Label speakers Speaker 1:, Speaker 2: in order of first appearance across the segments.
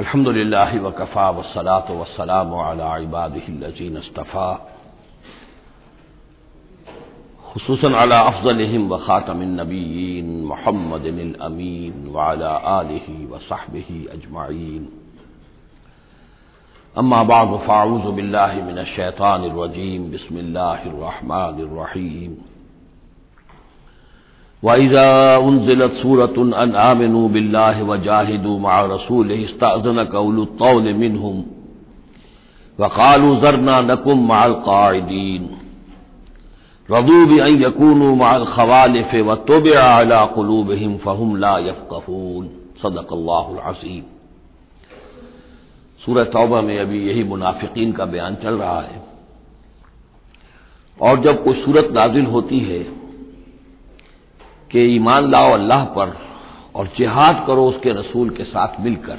Speaker 1: अल्हम्दुलिल्लाह वकफ़ा वसलात वसलाम इबादीन अस्तफ़ा खसूसन अला अफजलहिम व ख़ातमिनबीन मोहम्मद अमीन वाला आलि व साहबही अजमाइन अम्मा बाद फ़ाऊज़ बिल्लामिनशैतानरजीम बसमीम वाइजा उनजिलत सूरत अन आमिनू बिल्लाह व जाहिदू मा रसूल इस्ताजन कौलुत्तौल मिनहुम वक़ालू जरना नकुम माल कायदीन रदू भी माल खवालिफ व तोब अला कलूबहिम फ़हुम ला यफ़ून सदक़ल्लाज़ीम सूरह तौबा में अभी यही मुनाफिकीन का बयान चल रहा है और जब कोई सूरत नाजिल होती है कि ईमान लाओ अल्लाह पर और जिहाद करो उसके रसूल के साथ मिलकर।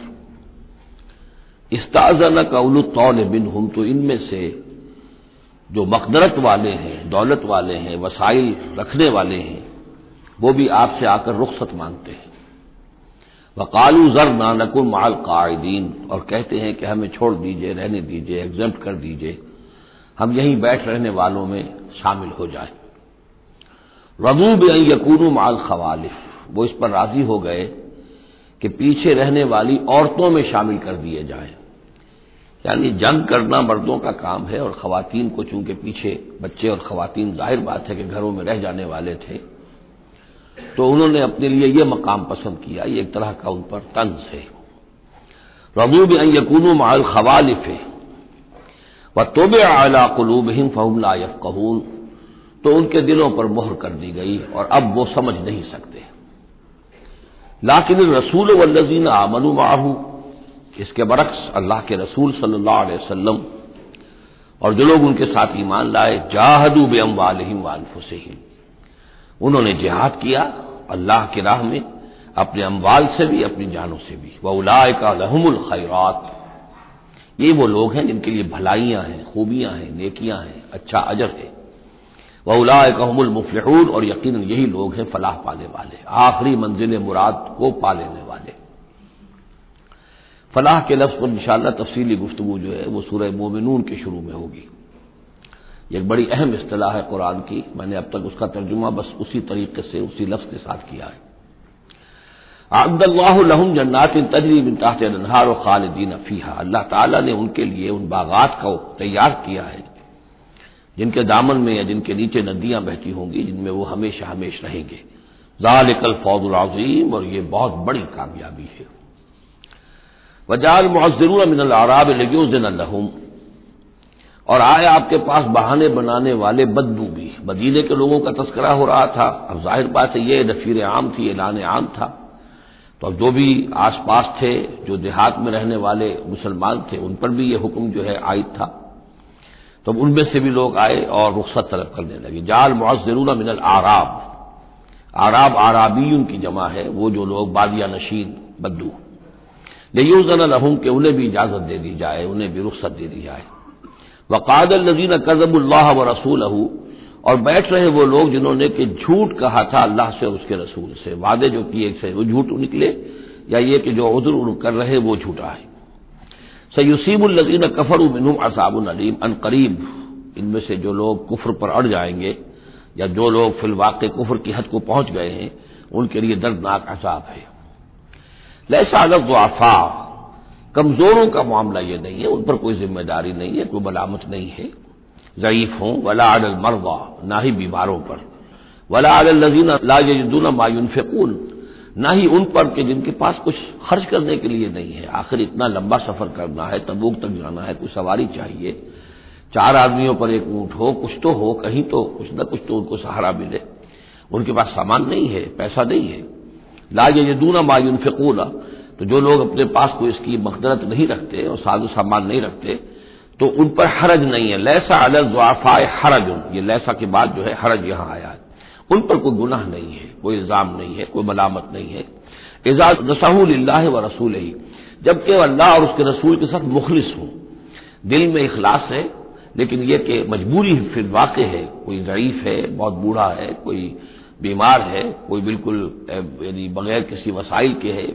Speaker 1: इस्ताजन का तौल बिन हम तो इनमें से जो मकदरत वाले हैं, दौलत वाले हैं, वसाइल रखने वाले हैं, वो भी आपसे आकर रुख्सत मांगते हैं। वकालू जर नानकुम माल कायदीन, और कहते हैं कि हमें छोड़ दीजिए, रहने दीजिए एग्ज़ाम कर दीजिए, हम यहीं बैठ रहने वालों में शामिल हो जाएँ। रदूब यकून माल खवालिफ। वो इस पर राज़ी हो गए कि पीछे रहने वाली औरतों में शामिल कर दिए जाए। यानी जंग करना मर्दों का काम है और खातन को चूँकि पीछे बच्चे और खातन ज़ाहिर बात है कि घरों में रह जाने वाले थे तो उन्होंने अपने लिए यह मकाम पसंद किया, ये एक तरह का उन पर तंज है। रबूब यकून माल खवालिफ है। व तोब आला कलूब हिम फ़हमला यफ़ून तो उनके दिलों पर मोहर कर दी गई और अब वो समझ नहीं सकते। लाकिन रसूल वल्लजीन आमनु माहू, इसके बरक्स अल्लाह के रसूल सल्लल्लाहु अलैहि वसल्लम और जो लोग उनके साथ ईमान लाए, जाहदू बेम वालहिम वानफुसहिम उन्होंने जिहाद किया अल्लाह की राह में, अपने अम्बाल से भी, अपनी जानों से भी। वह उलाय का लहमुल खैरात। ये वो लोग हैं जिनके लिए भलाइयाँ हैं, खूबियाँ हैं, नेकियाँ हैं अच्छा अजर है। वह उलाय कहमुल मुफलहून, और यकीन यही लोग हैं फलाह पाने वाले, आखिरी मंजिल मुराद को पा लेने वाले। फलाह के लफ्ज पर इंशाला तफसीली गुफ्तु जो है, वो सूरह मोमिनून के शुरू में होगी। एक बड़ी अहम असलाह है कुरान की, मैंने अब तक उसका तर्जुमा बस उसी तरीके से, उसी लफ्ज के साथ किया है। अब्दुल्लाहम जन्नात तजरी बिन ताहत नहार और खालदीन अफीहा अल्लाह ताला ने उनके लिए उन बागात को तैयार किया है जिनके दामन में या जिनके नीचे नदियाँ बहती होंगी, जिनमें वो हमेशा हमेश रहेंगे। जालिकल फौजुल अजीम, और ये बहुत बड़ी कामयाबी है। वजाल मुआजरून मिनल आराब लग्योजन लहूम, और आए आपके पास बहाने बनाने वाले बद्दू भी। मदीने के लोगों का तस्करा हो रहा था। अब ज़ाहिर बात है, ये नफीर आम थी ऐलान आम था। तो अब जो भी आसपास थे, जो देहात में रहने वाले मुसलमान थे, उन पर भी ये हुक्म जो है, आयद था। तो उनमें से भी लोग आए और रुख्सत तलब करने लगे। जाल मुआजरून मिनल आराब। आराब आराबी उनकी जमा है, वो जो लोग बादिया नशीन बद्दू। लेयूजन लहूम के उन्हें भी इजाज़त दे दी जाए, उन्हें भी रुख्सत दे दी जाए। वकादल नजीन कजबुल्लाह व रसूल और बैठ रहे वो लोग जिन्होंने कि झूठ कहा था अल्लाह से और उसके रसूल से। वादे जो किए थे, वो झूठ निकले, या ये कि जो उजुर कर रहे, वो झूठा है। सयुसीबुल्लजीन कफर मिनुम असाबुल अलीम, अन करीब। इनमें से जो लोग कुफर पर अड़ जाएँगे, या जो लोग फिलवाक कुफर की हद को पहुँच गए हैं, उनके लिए दर्दनाक असाब है। लैसा अलग दुआफा कमजोरों का मामला ये नहीं है, उन पर कोई ज़िम्मेदारी नहीं है, कोई मलामत नहीं है। ज़यीफ हों, वला अडल मरवा ना ही बीमारों पर। वला अडल लजीना लाजून मायून फेकून ना ही उन पर कि जिनके पास कुछ खर्च करने के लिए नहीं है। आखिर इतना लंबा सफ़र करना है, तबूक तक जाना है कुछ सवारी चाहिए। चार आदमियों पर एक ऊँट हो, कुछ तो हो, कहीं तो कुछ न कुछ तो उनको सहारा मिले। उनके पास सामान नहीं है, पैसा नहीं है। लाज यदूना मायून फेकूना तो जो लोग अपने पास कोई इसकी मकदरत नहीं रखते और साधु सामान नहीं रखते तो उन पर हरज नहीं है। लैसा अलग ज़ाफ़ाए हरज उन ये लैसा के बाद जो है हरज यहाँ आया है। उन पर कोई गुनाह नहीं है, कोई इल्ज़ाम नहीं है, कोई मलामत नहीं है। एजाज रसाहूल व रसूल ही जबकि अल्लाह और उसके रसूल के साथ मुखलिस हो। दिल में इखलास है, लेकिन यह कि मजबूरी फिर वाक़ है, कोई ज़यीफ है, बहुत बूढ़ा है, कोई बीमार है, कोई बिल्कुल यानी बगैर किसी वसाइल के है।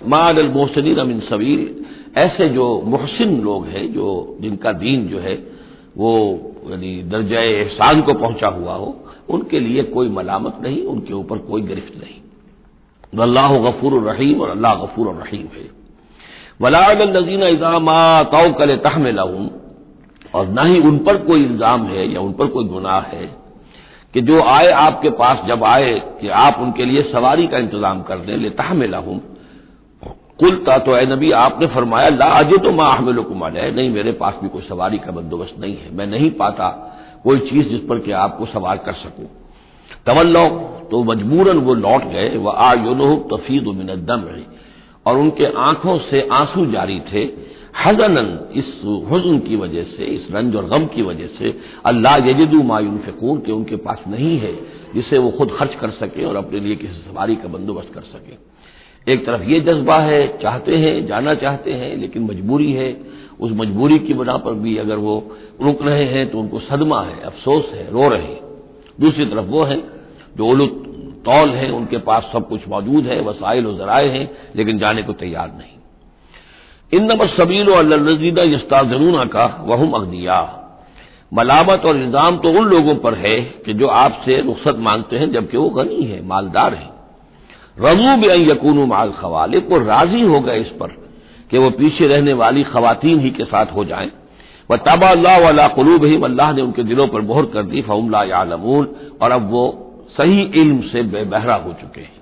Speaker 1: माद अल मोहसिन अमिन सबीर ऐसे जो मोहसिन लोग हैं, जो जिनका दीन जो है वो, यानी दर्जा एहसान को पहुँचा हुआ हो, उनके लिए कोई मलामत नहीं, उनके ऊपर कोई गिरफ्त नहीं। अल्लाह गफूर रहीम और अल्लाह गफूर रहीम है। वलाजीन इजामा ताउ कल तहमिल और न ही उन पर कोई इल्ज़ाम है या उन पर कोई गुनाह है कि जो आए आपके पास, जब आए कि आप उनके लिए सवारी का इंतज़ाम कर दें ले तहमिला हूँ कुलता तो नबी, आपने फरमाया, ला अजय तो माँ अहमिल कुमार है नहीं, मेरे पास भी कोई सवारी का बंदोबस्त नहीं है। मैं नहीं पाता कोई चीज़ जिस पर कि आपको सवार कर सकूँ। तवल्लो तो मजबूरन वो लौट गए वह आ योनो तफीद मिनदम रही और उनके आँखों से आँसू जारी थे। हजनन, इस हजन की वजह से, इस रंज और गम की वजह से, अल्लाह यजदू मायून फेकून के उनके पास नहीं है जिसे वो खुद खर्च कर सके और अपने लिए किसी सवारी का बंदोबस्त कर सके। एक तरफ़ ये जज्बा है, चाहते हैं, जाना चाहते हैं, लेकिन मजबूरी है। उस मजबूरी की बना पर भी अगर वो रुक रहे हैं तो उनको सदमा है, अफसोस है, रो रहे हैं। दूसरी तरफ़ वो है, जो उलुत तौल है, उनके पास सब कुछ मौजूद है वसाइल और जराए हैं, लेकिन जाने को तैयार नहीं। इन नंबर सबील अल्लाजीदा यस्ताजरूना का, वहम अगनिया। मलामत और इल्ज़ाम तो उन लोगों पर है कि जो आपसे रुख्सत मांगते हैं, जबकि वो गनी है, मालदार है। रजू भी यकून माल खवाले को राज़ी हो गए इस पर कि वो पीछे रहने वाली खवतिन ही के साथ हो जाएँ। व तबा अल्लाह वाला कलूब ही अल्लाह ने उनके दिलों पर मोहर कर दी फमला यालमून, और अब वो सही इल्म से बेबहरा हो चुके हैं।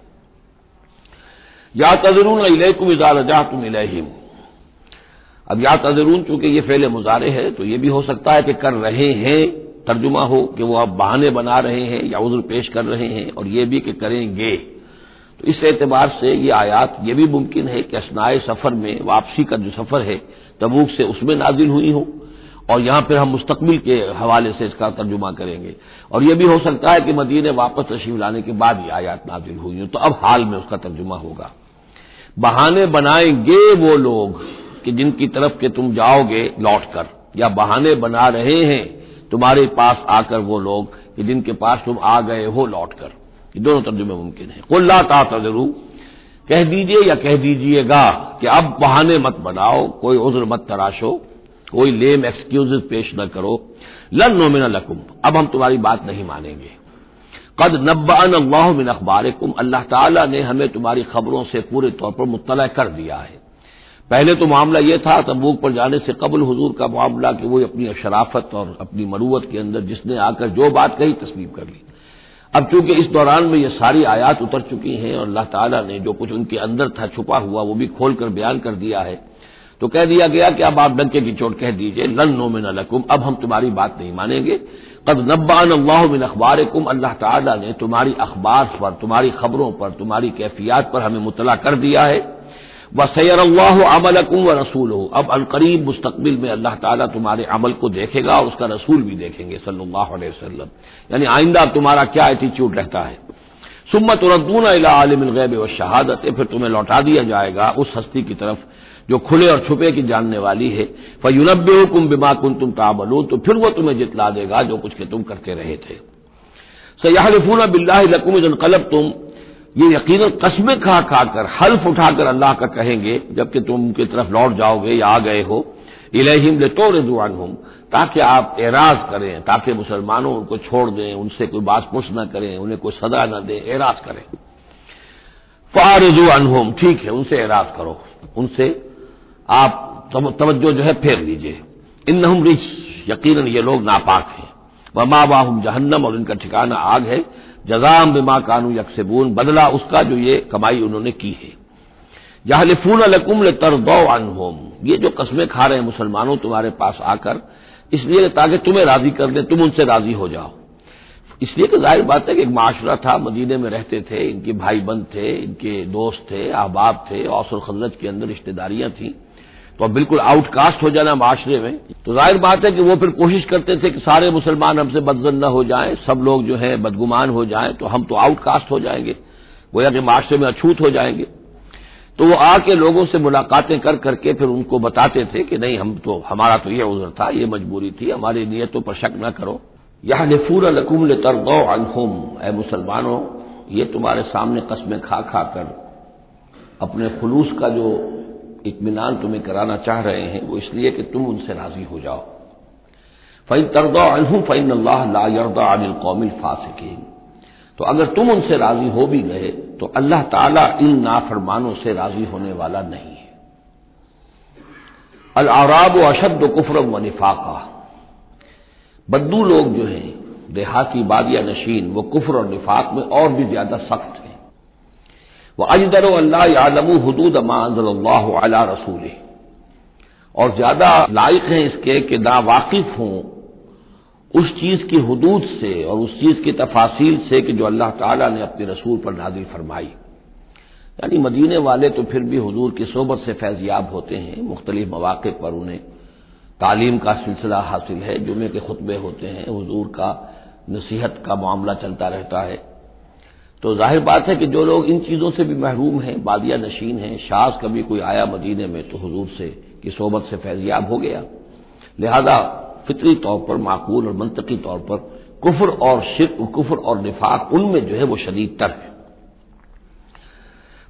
Speaker 1: या तजरून इलेकुम इजारजा तुम इलहिम। अब या तजरून, चूँकि ये फेले मुजारे है तो ये भी हो सकता है कि कर रहे हैं, तर्जुमा हो कि वो अब बहाने बना रहे हैं या उज्र पेश कर रहे हैं, और ये भी कि करेंगे। तो इस एतबार से ये आयात ये भी मुमकिन है कि असनाए सफ़र में, वापसी का जो सफ़र है, तबूक से उसमें नाजिल हुई हो। और यहाँ फिर हम मुस्तकबिल के हवाले से इसका तर्जुमा करेंगे। और यह भी हो सकता है कि मदीने वापस तशीफ लाने के बाद ये आयात नाजिल हुई हो तो अब हाल में उसका तर्जुमा होगा। बहाने बनाएँगे वो लोग कि जिनकी तरफ़ के तुम जाओगे लौट कर, या बहाने बना रहे हैं, तुम्हारे पास आकर वो लोग कि जिनके पास तुम आ गए हो लौट कर। ये दोनों तर्जुमे मुमकिन है। कुल्ला तातरू कह दीजिए या कह दीजिएगा कि अब बहाने मत बनाओ, कोई उज्र मत तराशो, कोई लेम एक्सक्यूज पेश न करो। लन नोमिना लकुम। अब हम तुम्हारी बात नहीं मानेंगे। कद नब्बान अल्लाह मिन अखबार अल्लाह ताला ने हमें तुम्हारी खबरों से पूरे तौर पर मुतला कर दिया है। पहले तो मामला यह था, तबूक पर जाने से कबल हजूर का मामला कि वो अपनी शराफत और अपनी मरूवत के अंदर जिसने आकर जो बात कही तस्लीम कर ली। अब चूँकि इस दौरान में ये सारी आयात उतर चुकी हैं और अल्लाह ताला ने जो कुछ उनके अंदर था, छुपा हुआ, वो भी खोलकर बयान कर दिया है तो कह दिया गया कि अब आप डंके की चोट कह दीजिए, लन नो मिन लकुम अब हम तुम्हारी बात नहीं मानेंगे। कद नब्बान अल्लाह मिन अखबार कुम अल्लाह ताला ने तुम्हारी अखबार पर, तुम्हारी खबरों पर, तुम्हारी कैफियात पर हमें मुतला कर दिया है। व सैर अल्लाह अमलकुम व रसूल हो अब अनकरीब मुस्तबिल में अल्लाह ताला तुम्हारे अमल को देखेगा और उसका रसूल भी देखेंगे सल्लल्लाहु अलैहि वसल्लम। यानी आइंदा तुम्हारा क्या एटीट्यूड रहता है? सुम्मत रद्दून आलम गैब व शहादत फिर तुम्हें लौटा दिया जाएगा उस हस्ती की तरफ़ जो खुले और छुपे की जानने वाली है। फयुनब कुम बिमा कुन तुम ताबलू तो फिर वो तुम्हें जितला देगा जो कुछ के तुम करते रहे थे। सयाहफून बिल्ला लकुम कलब तुम ये यकीन कस्में खा खाकर हल्फ उठाकर अल्लाह का कहेंगे, जबकि तुम उनकी तरफ़ लौट जाओगे या आ गए हो। इलहिम ले तो रिजवान हम ताकि आप एराज करें, ताकि मुसलमानों उनको छोड़ दें, उनसे कोई बात पुछ न करें, उन्हें कोई सदा न दें, एराज करें। फारजू अनहोम, ठीक है, उनसे एराज करो। उनसे आप तवज्जो जो है फेर लीजिए। इन नहम रिच यकीन ये लोग नापाक हैं। वमा बाहुम जहन्नम, और इनका ठिकाना आग है। जजाम बिमा कानू यकसेबून, बदला उसका जो ये कमाई उन्होंने की है। जहलिफून लकुम तरदौ अनहोम, ये जो कस्में खा रहे हैं मुसलमानों तुम्हारे पास आकर, इसलिए ताकि तुम्हें राज़ी कर दे, तुम उनसे राज़ी हो जाओ। इसलिए कि ज़ाहिर बात है कि एक माशरा था, मदीने में रहते थे, इनके भाई बंद थे, इनके दोस्त थे, अहबाब थे औसर खजरत के अंदर रिश्तेदारियाँ थी। तो अब बिल्कुल आउटकास्ट हो जाना माशरे में। तो ज़ाहिर बात है कि वो फिर कोशिश करते थे कि सारे मुसलमान हमसे बदजन न हो जाएँ, सब लोग जो है बदगुमान हो जाएँ तो हम तो आउटकास्ट हो जाएँगे। गोया कि माशरे में अछूत हो जाएँगे। तो वो आके लोगों से मुलाकातें कर करके फिर उनको बताते थे कि नहीं, हम तो हमारा तो ये उजर था, ये मजबूरी थी, हमारी नीयतों पर शक न करो। यह नफूर लकुम तरगौ अनहुम ए मुसलमानों, ये तुम्हारे सामने कस्में खा खा कर अपने खुलूस का जो इतमान तुम्हें कराना चाह रहे हैं, वो इसलिए कि तुम उनसे राज़ी हो जाओ। फ़ैन तरदा अनहू फ़ैन अल्लाह ला यरदा अनिल कौमिल फासिकीन। तो अगर तुम उनसे राज़ी हो भी गए तो अल्लाह ताला इन नाफरमानों से राज़ी होने वाला नहीं है। अल आराब अशद कुफर व निफाका। बद्दू लोग जो हैं, देहाती बादिया नशीन, वो कुफर और निफाक में और भी ज़्यादा सख्त वह अजदर अल्लाह आलम हदूद अला रसूल और ज़्यादा लायक हैं इसके कि ना वाकिफ हों उस चीज़ की हदूद से और उस चीज़ की तफासिल से कि जो अल्लाह ताला ने अपने रसूल पर नाजिल फरमाई यानी मदीने वाले तो फिर भी हजूर की सोबत से फैजियाब होते हैं मुख्तलिफ़ मौाक़े पर उन्हें तालीम का सिलसिला हासिल है जुमे के खुतबे होते हैं हजूर का नसीहत का मामला चलता रहता है तो ज़ाहिर बात है कि जो लोग इन चीज़ों से भी महरूम हैं, बादिया नशीन हैं शाज कभी कोई आया मदीने में तो हजूर से की सोबत से फैजियाब हो गया। लिहाजा फितरी तौर पर, माकूल और मनतकी तौर पर कुफर और शिर कुफर और निफाक उनमें जो है वो शदीद तर है।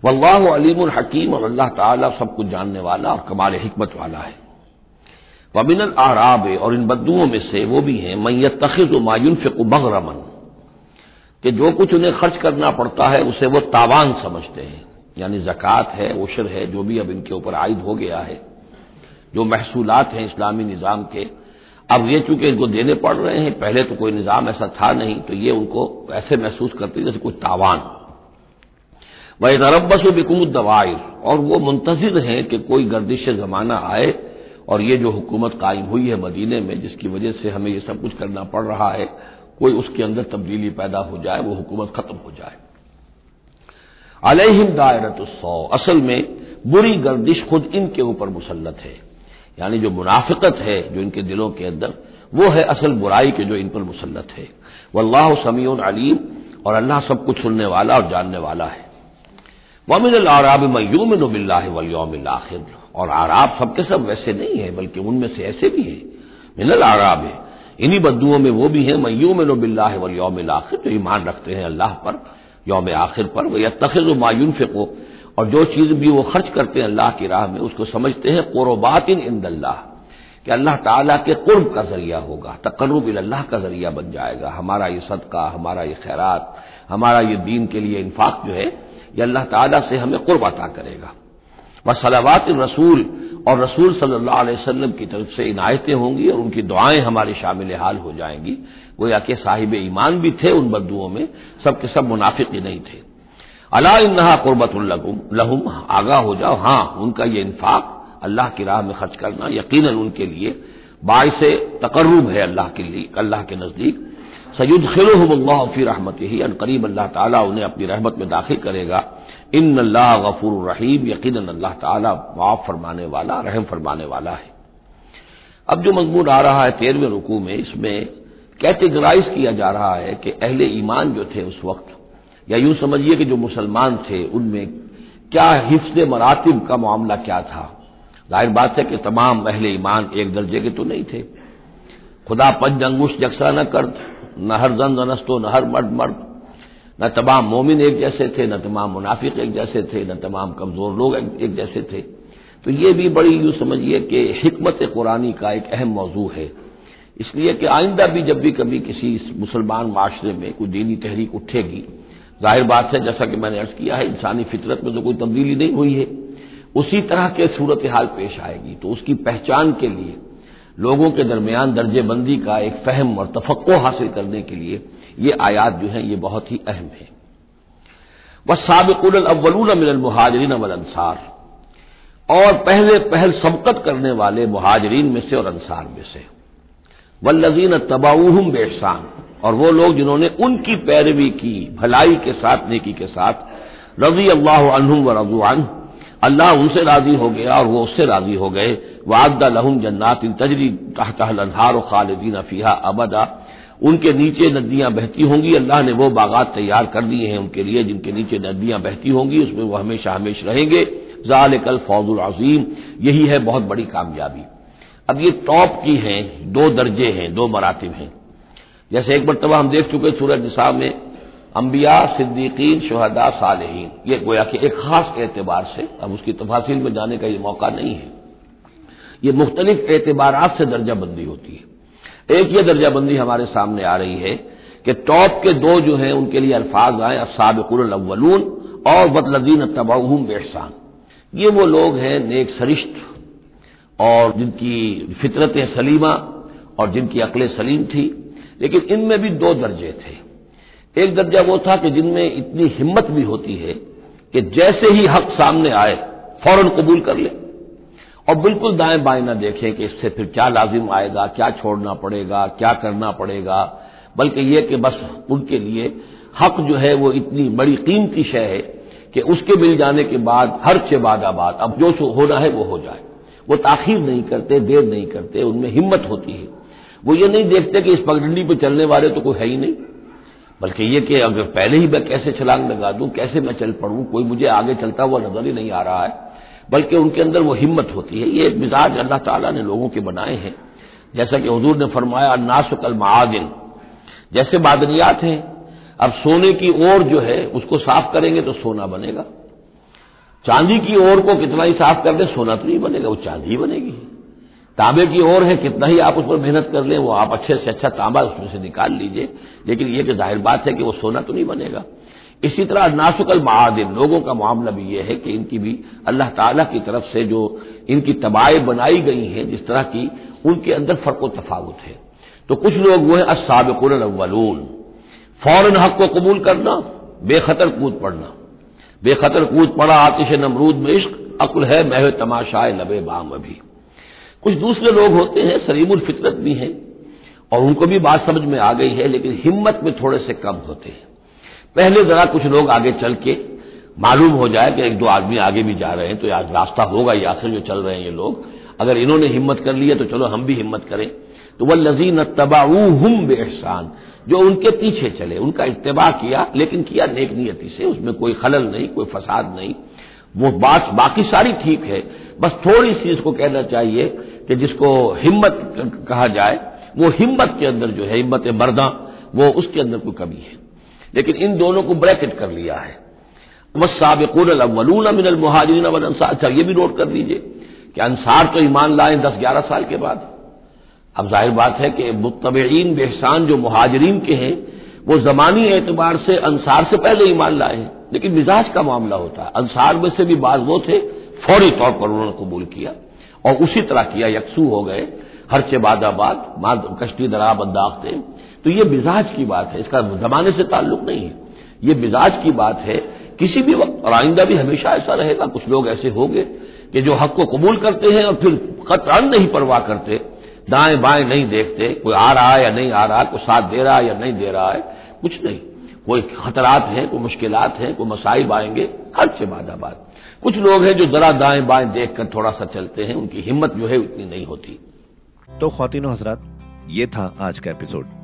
Speaker 1: वल्लाह अलीम हकीम और अल्लाह ताला सब कुछ जानने वाला और कमाल हमत वाला है। वमिन आराब और इन बदुओं में से वो भी हैं मैत तखिज मायुन फ़िक बगरमन। कि जो कुछ उन्हें खर्च करना पड़ता है, उसे वो तावान समझते हैं। यानी जक़ात है, उशर है, जो भी अब इनके ऊपर आयद हो गया है, जो महसूलात हैं इस्लामी निज़ाम के। अब ये चूँकि इनको देने पड़ रहे हैं, पहले तो कोई निज़ाम ऐसा था नहीं तो ये उनको ऐसे महसूस करते जैसे कोई तावान। वह तरबस बिकुम दवाइर, और वो मुंतजर हैं कि कोई गर्दिश जमाना आए, और ये जो हुकूमत कायम हुई है मदीने में, जिसकी वजह से हमें ये सब कुछ करना पड़ रहा है कोई उसके अंदर तब्दीली पैदा हो जाए, वो हुकूमत खत्म हो जाए। अलहिम दायरत सौ असल में बुरी गर्दिश खुद इनके ऊपर मुसलत है। यानी जो मुनाफिकत है जो इनके दिलों के अंदर, वो है असल बुराई के जो इन पर मुसलत है। वल्लाह समीन अलीम, और अल्लाह सब कुछ सुनने वाला और जानने वाला है। वमिन आराब मयूमिन वलयोमिल आखिर। और आराब सबके सब वैसे नहीं है, बल्कि उनमें से ऐसे भी हैं। मिनल आराब है इन्हीं बद्दुओं में वो भी हैं मयूमिन बिल्लाह वलयोमिल आखिर, जो ईमान रखते हैं अल्लाह पर, यौम आखिर पर वह तखिज मायून फ़िको और जो चीज़ भी वो खर्च करते हैं अल्लाह की राह में, उसको समझते हैं कोरोबात इन इंदल्लाह, कि अल्लाह ताला के कुर्ब का ज़रिया होगा, तकर्रब अल्लाह का ज़रिया बन जाएगा। हमारा ये सदका, हमारा ये खैरात, हमारा ये दीन के लिए इन्फाक जो है, ये अल्लाह ताला से हमें कुर्ब अता करेगा। व सलावात रसूल और रसूल सल्लल्लाहु अलैहि वसल्लम की तरफ़ से इनायतें होंगी और उनकी दुआएँ हमारी शामिल हाल हो जाएँगी। गोया के साहिब ईमान भी थे उन बद्दुओं में, सब के सब मुनाफिक नहीं थे। अला इन्हा कुर्बतुल्लहुम आगा हो जाओ। हाँ, उनका ये इन्फाक अल्लाह की राह में खर्च करना यकीन उनके लिए बायस तकर्रब है अल्लाह के लिए, अल्लाह के नज़दीक। खिलहमल्ला फ़ी रहमत ही करीब अल्लाह ताला उन्हें अपनी रहमत में दाखिल करेगा। इन अल्लाह गफूर रहीम यकीन अल्लाह ताला माफ़ फरमाने वाला, रहम फरमाने वाला है। अब जो मजमून आ रहा है तेरहवें रुकू में, इसमें कैटेगराइज किया जा रहा है कि अहले ईमान जो थे उस वक्त, या यूँ समझिए कि जो मुसलमान थे, उनमें क्या हिफ्स मरातिब का मामला क्या था? ज़ाहिर बात है कि तमाम अहले ईमान एक दर्जे के तो नहीं थे। खुदा पंज अंगुश जक्सा न कर न हर जन नस्तो, न हर मर्द मर्द। न तमाम मोमिन एक जैसे थे, न तमाम मुनाफिक एक जैसे थे, न तमाम कमज़ोर लोग एक जैसे थे। तो ये भी बड़ी यूँ समझिए कि हिकमत कुरानी का एक अहम मौजू है। इसलिए कि आइंदा भी जब भी कभी किसी मुसलमान माशरे में कोई दीनी तहरीक उठेगी, ज़ाहिर बात है, जैसा कि मैंने अर्ज़ किया है, इंसानी फितरत में तो कोई तब्दीली नहीं हुई है। उसी तरह के सूरत हाल पेश आएगी। तो उसकी पहचान के लिए, लोगों के दरमियान दर्जेबंदी का एक फहम और तफक्को हासिल करने के लिए ये आयात जो है, ये बहुत ही अहम है। वह सबकुल अव्वलून मिनल मुहाजरीन अवल अंसार। और पहले पहल सबकत करने वाले मुहाजरीन में से और अंसार में से। वल्लजीन तबाऊहम बेहसान और वो लोग जिन्होंने उनकी पैरवी की, भलाई के साथ, नेकी के साथ रज़ी अल्लाह व रजुआन अल्लाह उनसे राज़ी हो गया और वो उससे राज़ी हो गए। वादा लहुम जन्नात तजरी तहतहार खालिदीन फीहा अबदा। उनके नीचे नदियाँ बहती होंगी। अल्लाह ने वो बागात तैयार कर दिए हैं उनके लिए, जिनके नीचे नदियाँ बहती होंगी, उसमें वो हमेशा हमेश रहेंगे। जाल कल फौजुल अजीम, यही है बहुत बड़ी कामयाबी। अब ये टॉप की हैं, दो दर्जे हैं, दो मरातब हैं। जैसे एक मरतबा हम देख चुके सूरज निसा में अम्बिया सिद्दीकीन, शहदा, सालहीन। ये गोया कि एक खास एतबार से, अब उसकी तफासिल में जाने का ये मौका नहीं है। ये मुख्तलिफ़ एतबार से दर्जाबंदी होती है। एक ये दर्जाबंदी हमारे सामने आ रही है कि टॉप के दो जो हैं, उनके लिए अल्फाज आए असाबिकुल और बदलदीन तबाहम बेहसान ये वो लोग हैं, नेक सरिश्त और जिनकी फितरत सलीमा और जिनकी अकल सलीम थी, लेकिन इनमें भी दो दर्जे थे। एक दर्जा वो था कि जिनमें इतनी हिम्मत भी होती है कि जैसे ही हक सामने आए, फ़ौरन कबूल कर ले। और बिल्कुल दाएँ बाएँ ना देखें कि इससे फिर क्या लाजिम आएगा, क्या छोड़ना पड़ेगा, क्या करना पड़ेगा। बल्कि यह कि बस उनके लिए हक जो है वो इतनी बड़ी कीमती शय है कि उसके मिल जाने के बाद हर चे बाद आबाद। अब जो होना है वो हो जाए। वो ताखिर नहीं करते, देर नहीं करते, उनमें हिम्मत होती है। वो ये नहीं देखते कि इस पगडंडी पर चलने वाले तो कोई है ही नहीं। बल्कि ये कि अगर पहले ही मैं कैसे छलांग लगा दूँ, कैसे मैं चल पड़ूं, कोई मुझे आगे चलता हुआ नज़र ही नहीं आ रहा है। बल्कि उनके अंदर वो हिम्मत होती है। ये मिजाज अल्लाह ताला ने लोगों के बनाए हैं। जैसा कि हजूर ने फरमाया नासुकल महादिन जैसे मादनियात हैं, अब सोने की ओर जो है, उसको साफ़ करेंगे तो सोना बनेगा। चांदी की ओर को कितना ही साफ़ कर दे, सोना तो नहीं बनेगा, वो चांदी बनेगी। तांबे की ओर है, कितना ही आप उस पर मेहनत कर लें, वो आप अच्छे से अच्छा तांबा उसमें से निकाल लीजिए। लेकिन ये कि ज़ाहिर बात है कि वो सोना तो नहीं बनेगा। इसी तरह नासुकल महादिन, लोगों का मामला भी यह है कि इनकी भी अल्लाह ताला की तरफ़ से जो इनकी तबाएँ बनाई गई हैं, जिस तरह की उनके अंदर फ़र्क तफावत है। तो कुछ लोग वो है असाबिकुल फ़ौरन हक को कबूल करना, बेखतर कूद पड़ना। बेखतर कूद पड़ा आतिश नमरूद में इश्क, अकुल है महव तमाशाए लबे बाम अभी। कुछ दूसरे लोग होते हैं सरीमुल फितरत भी हैं, और उनको भी बात समझ में आ गई है, लेकिन हिम्मत में थोड़े से कम होते हैं। पहले जरा कुछ लोग आगे चल के मालूम हो जाए कि एक दो आदमी आगे भी जा रहे हैं तो आज रास्ता होगा, ये आखिर जो चल रहे हैं ये लोग। अगर इन्होंने हिम्मत कर ली है तो चलो हम भी हिम्मत करें। तो वह लजीन तबाऊ हम बेहसान जो उनके पीछे चले, उनका इतबा किया, लेकिन किया नेक नियति से, उसमें कोई खलल नहीं, कोई फसाद नहीं। वो बात बाकी सारी ठीक है, बस थोड़ी सी इसको कहना चाहिए कि जिसको हिम्मत कहा जाए, वो हिम्मत के अंदर जो है हिम्मत मर्दा वो उसके अंदर कोई कमी है। लेकिन इन दोनों को ब्रैकेट कर लिया है। वह साबिकुन अवलून मिनल मुहाजिन अवल अंसार। अच्छा ये भी नोट कर लीजिए कि अंसार तो ईमान लाए दस ग्यारह साल के बाद। अब ज़ाहिर बात है कि मुतबीन बेहसान जो मुहाजरीन के हैं, वो जमानी एतबार से अंसार से पहले ईमान लाए हैं। लेकिन मिजाज का मामला होता है। अंसार में से भी बाज वो थे, फौरी तौर पर उन्होंने कबूल किया और उसी तरह किया। यकसू हो गए, हर से बादाबाद कश्ती दराब अंदाज थे तो ये मिजाज की बात है, इसका जमाने से ताल्लुक नहीं है। ये मिजाज की बात है, किसी भी वक्त, और आइंदा भी हमेशा ऐसा रहेगा, कुछ लोग ऐसे होंगे कि जो हक को कबूल करते हैं और फिर खतरान नहीं परवाह करते, दाएँ बाएँ नहीं देखते, कोई आ रहा है या नहीं आ रहा, कोई साथ दे रहा है या नहीं दे रहा है, कुछ नहीं। कोई खतरात हैं, कोई मुश्किल हैं, कोई मसाइब आएँगे, हर से बादाबाद कुछ लोग हैं जो जरा दाएँ बाएँ देखकर थोड़ा सा चलते हैं, उनकी हिम्मत जो है उतनी नहीं होती।
Speaker 2: तो खातिनों हजरात, ये था आज का एपिसोड।